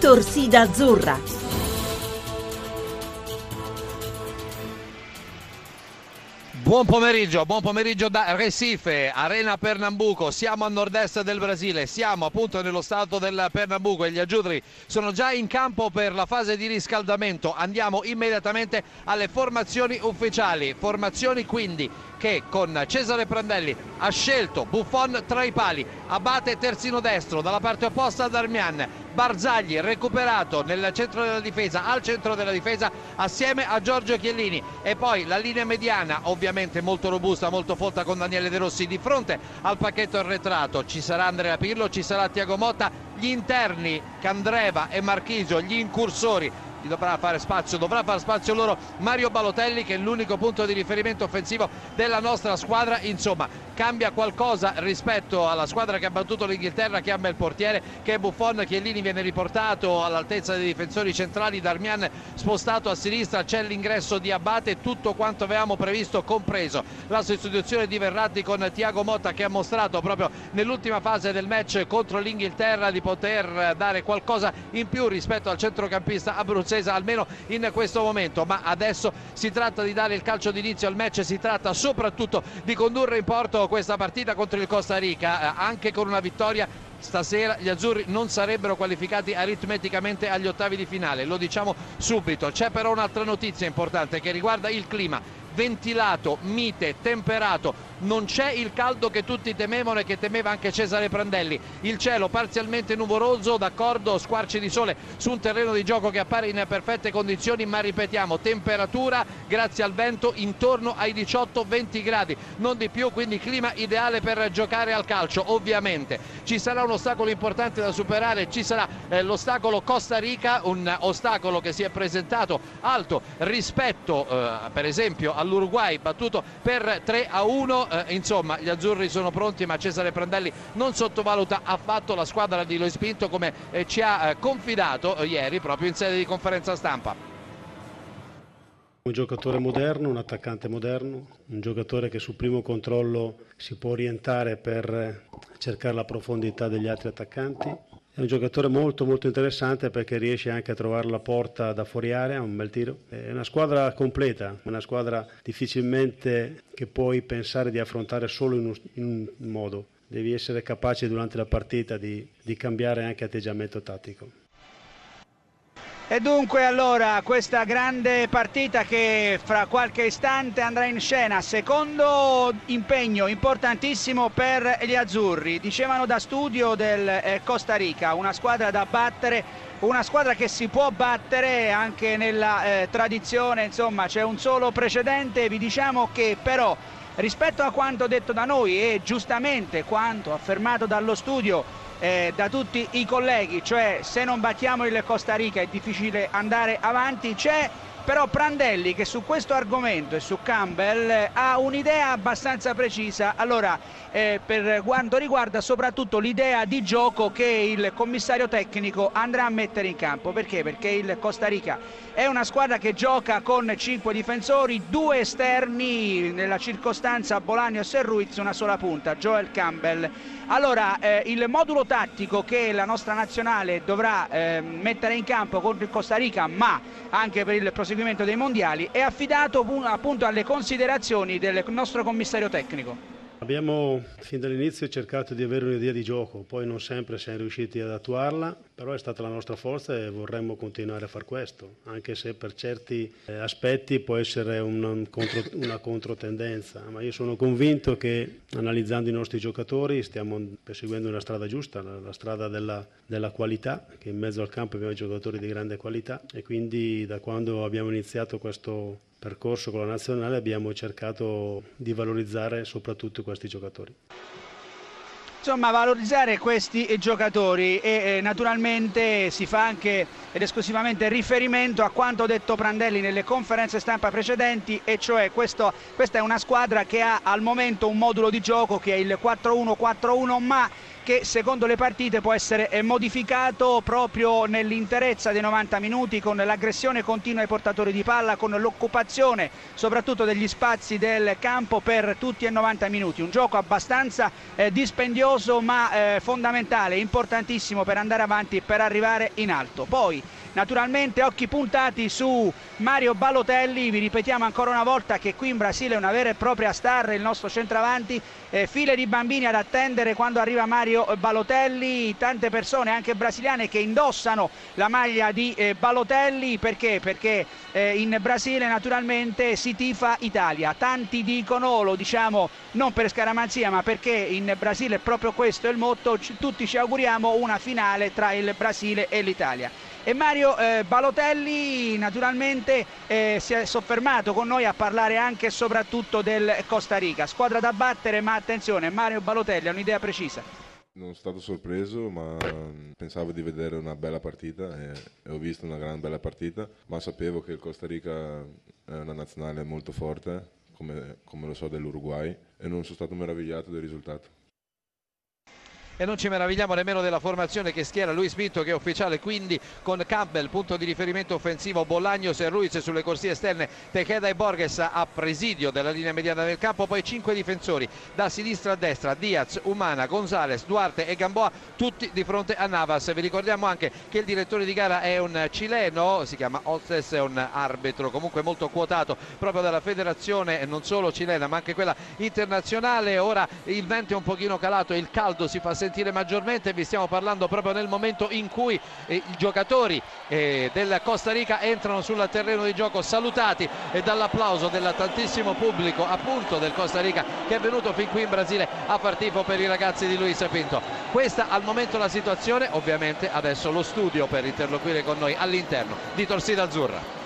Torsida Azzurra. Buon pomeriggio, buon pomeriggio da Recife, Arena Pernambuco, siamo a nord-est del Brasile, siamo appunto nello stato del Pernambuco e gli azzurri sono già in campo per la fase di riscaldamento, andiamo immediatamente alle formazioni ufficiali, formazioni quindi che con Cesare Prandelli ha scelto Buffon tra i pali, Abate terzino destro, dalla parte opposta Darmian, Barzagli recuperato nel centro della difesa, al centro della difesa assieme a Giorgio Chiellini. E poi la linea mediana ovviamente molto robusta, molto folta con Daniele De Rossi di fronte al pacchetto arretrato, ci sarà Andrea Pirlo, ci sarà Tiago Motta, gli interni Candreva e Marchisio, gli incursori. Dovrà fare spazio, dovrà fare spazio loro Mario Balotelli che è l'unico punto di riferimento offensivo della nostra squadra, insomma cambia qualcosa rispetto alla squadra che ha battuto l'Inghilterra che ha il portiere che è Buffon, Chiellini viene riportato all'altezza dei difensori centrali, Darmian spostato a sinistra, c'è l'ingresso di Abate, tutto quanto avevamo previsto compreso. La sostituzione di Verratti con Tiago Motta che ha mostrato proprio nell'ultima fase del match contro l'Inghilterra di poter dare qualcosa in più rispetto al centrocampista abruzzese almeno in questo momento. Ma adesso si tratta di dare il calcio d'inizio al match si tratta soprattutto di condurre in porto questa partita contro il Costa Rica eh, anche con una vittoria stasera gli azzurri non sarebbero qualificati aritmeticamente agli ottavi di finale, lo diciamo subito. C'è però un'altra notizia importante che riguarda il clima ventilato, mite, temperato, non c'è il caldo che tutti temevano e che temeva anche Cesare Prandelli. Il cielo parzialmente nuvoloso, d'accordo, squarci di sole su un terreno di gioco che appare in perfette condizioni, ma ripetiamo, temperatura grazie al vento intorno ai 18-20 gradi, non di più, quindi clima ideale per giocare al calcio. Ovviamente ci sarà un ostacolo importante da superare, ci sarà eh, l'ostacolo Costa Rica, un ostacolo che si è presentato alto rispetto eh, per esempio all'Uruguay battuto per 3 a 1 eh, insomma gli azzurri sono pronti ma Cesare Prandelli non sottovaluta affatto la squadra di Lois Pinto come eh, ci ha eh, confidato eh, ieri proprio in sede di conferenza stampa. Un giocatore moderno, un attaccante moderno, un giocatore che sul primo controllo si può orientare per cercare la profondità degli altri attaccanti, è un giocatore molto molto interessante perché riesce anche a trovare la porta da fuori area, un bel tiro. È una squadra completa, una squadra difficilmente che puoi pensare di affrontare solo in un, in un modo. Devi essere capace durante la partita di, di cambiare anche atteggiamento tattico. E dunque allora questa grande partita che fra qualche istante andrà in scena, secondo impegno importantissimo per gli azzurri, dicevano da studio del eh, Costa Rica, una squadra da battere, una squadra che si può battere anche nella eh, tradizione, insomma c'è un solo precedente, vi diciamo che però rispetto a quanto detto da noi e giustamente quanto affermato dallo studio eh, da tutti i colleghi, cioè se non battiamo il Costa Rica è difficile andare avanti, c'è però Prandelli che su questo argomento e su Campbell ha un'idea abbastanza precisa. Allora eh, per quanto riguarda soprattutto l'idea di gioco che il commissario tecnico andrà a mettere in campo. Perché? Perché il Costa Rica è una squadra che gioca con cinque difensori, due esterni nella circostanza Bolanios e Ruiz, una sola punta, Joel Campbell. Allora, eh, il modulo tattico che la nostra nazionale dovrà eh, mettere in campo contro il Costa Rica, ma anche per il proseguimento dei mondiali, è affidato appunto alle considerazioni del nostro commissario tecnico. Abbiamo fin dall'inizio cercato di avere un'idea di gioco, poi non sempre siamo riusciti ad attuarla, però è stata la nostra forza e vorremmo continuare a far questo, anche se per certi eh, aspetti può essere un contro, una controtendenza, ma io sono convinto che analizzando i nostri giocatori stiamo perseguendo una strada giusta, la, la strada della, della qualità, che in mezzo al campo abbiamo giocatori di grande qualità e quindi da quando abbiamo iniziato questo percorso con la nazionale abbiamo cercato di valorizzare soprattutto questi giocatori. Insomma, valorizzare questi giocatori e eh, naturalmente si fa anche ed esclusivamente riferimento a quanto detto Prandelli nelle conferenze stampa precedenti e cioè questo, questa è una squadra che ha al momento un modulo di gioco che è il 4-1-4-1 ma che secondo le partite può essere eh, modificato proprio nell'interezza dei 90 minuti con l'aggressione continua ai portatori di palla, con l'occupazione soprattutto degli spazi del campo per tutti e 90 minuti. Un gioco abbastanza eh, dispendioso ma eh, fondamentale, importantissimo per andare avanti e per arrivare in alto. Poi naturalmente occhi puntati su Mario Balotelli, vi ripetiamo ancora una volta che qui in Brasile è una vera e propria star il nostro centravanti, eh, file di bambini ad attendere quando arriva Mario Balotelli, tante persone anche brasiliane che indossano la maglia di eh, Balotelli perché? Perché eh, in Brasile naturalmente si tifa Italia, tanti dicono, lo diciamo non per scaramanzia ma perché in Brasile proprio questo è il motto, tutti ci auguriamo una finale tra il Brasile e l'Italia e Mario eh, Balotelli naturalmente eh, si è soffermato con noi a parlare anche e soprattutto del Costa Rica. Squadra da battere, ma attenzione, Mario Balotelli ha un'idea precisa. Non sono stato sorpreso, ma pensavo di vedere una bella partita e, ho visto una gran bella partita, ma sapevo che il Costa Rica è una nazionale molto forte, come, come lo so dell'Uruguay, e non sono stato meravigliato del risultato e non ci meravigliamo nemmeno della formazione che schiera Luis Pinto che è ufficiale quindi con Campbell punto di riferimento offensivo Bollagnos e Ruiz sulle corsie esterne Tejeda e Borges a presidio della linea mediana del campo poi cinque difensori da sinistra a destra Diaz, Umana, Gonzales, Duarte e Gamboa tutti di fronte a Navas. Vi ricordiamo anche che il direttore di gara è un cileno si chiama Ostes è un arbitro comunque molto quotato proprio dalla federazione non solo cilena ma anche quella internazionale. Ora il vento è un pochino calato il caldo si fa sentire sentire maggiormente vi stiamo parlando proprio nel momento in cui eh, i giocatori eh, del Costa Rica entrano sul terreno di gioco salutati e dall'applauso del tantissimo pubblico appunto del Costa Rica che è venuto fin qui in Brasile a far tifo per i ragazzi di Luis Pinto. Questa al momento la situazione. Ovviamente adesso lo studio per interloquire con noi all'interno di Torsida Azzurra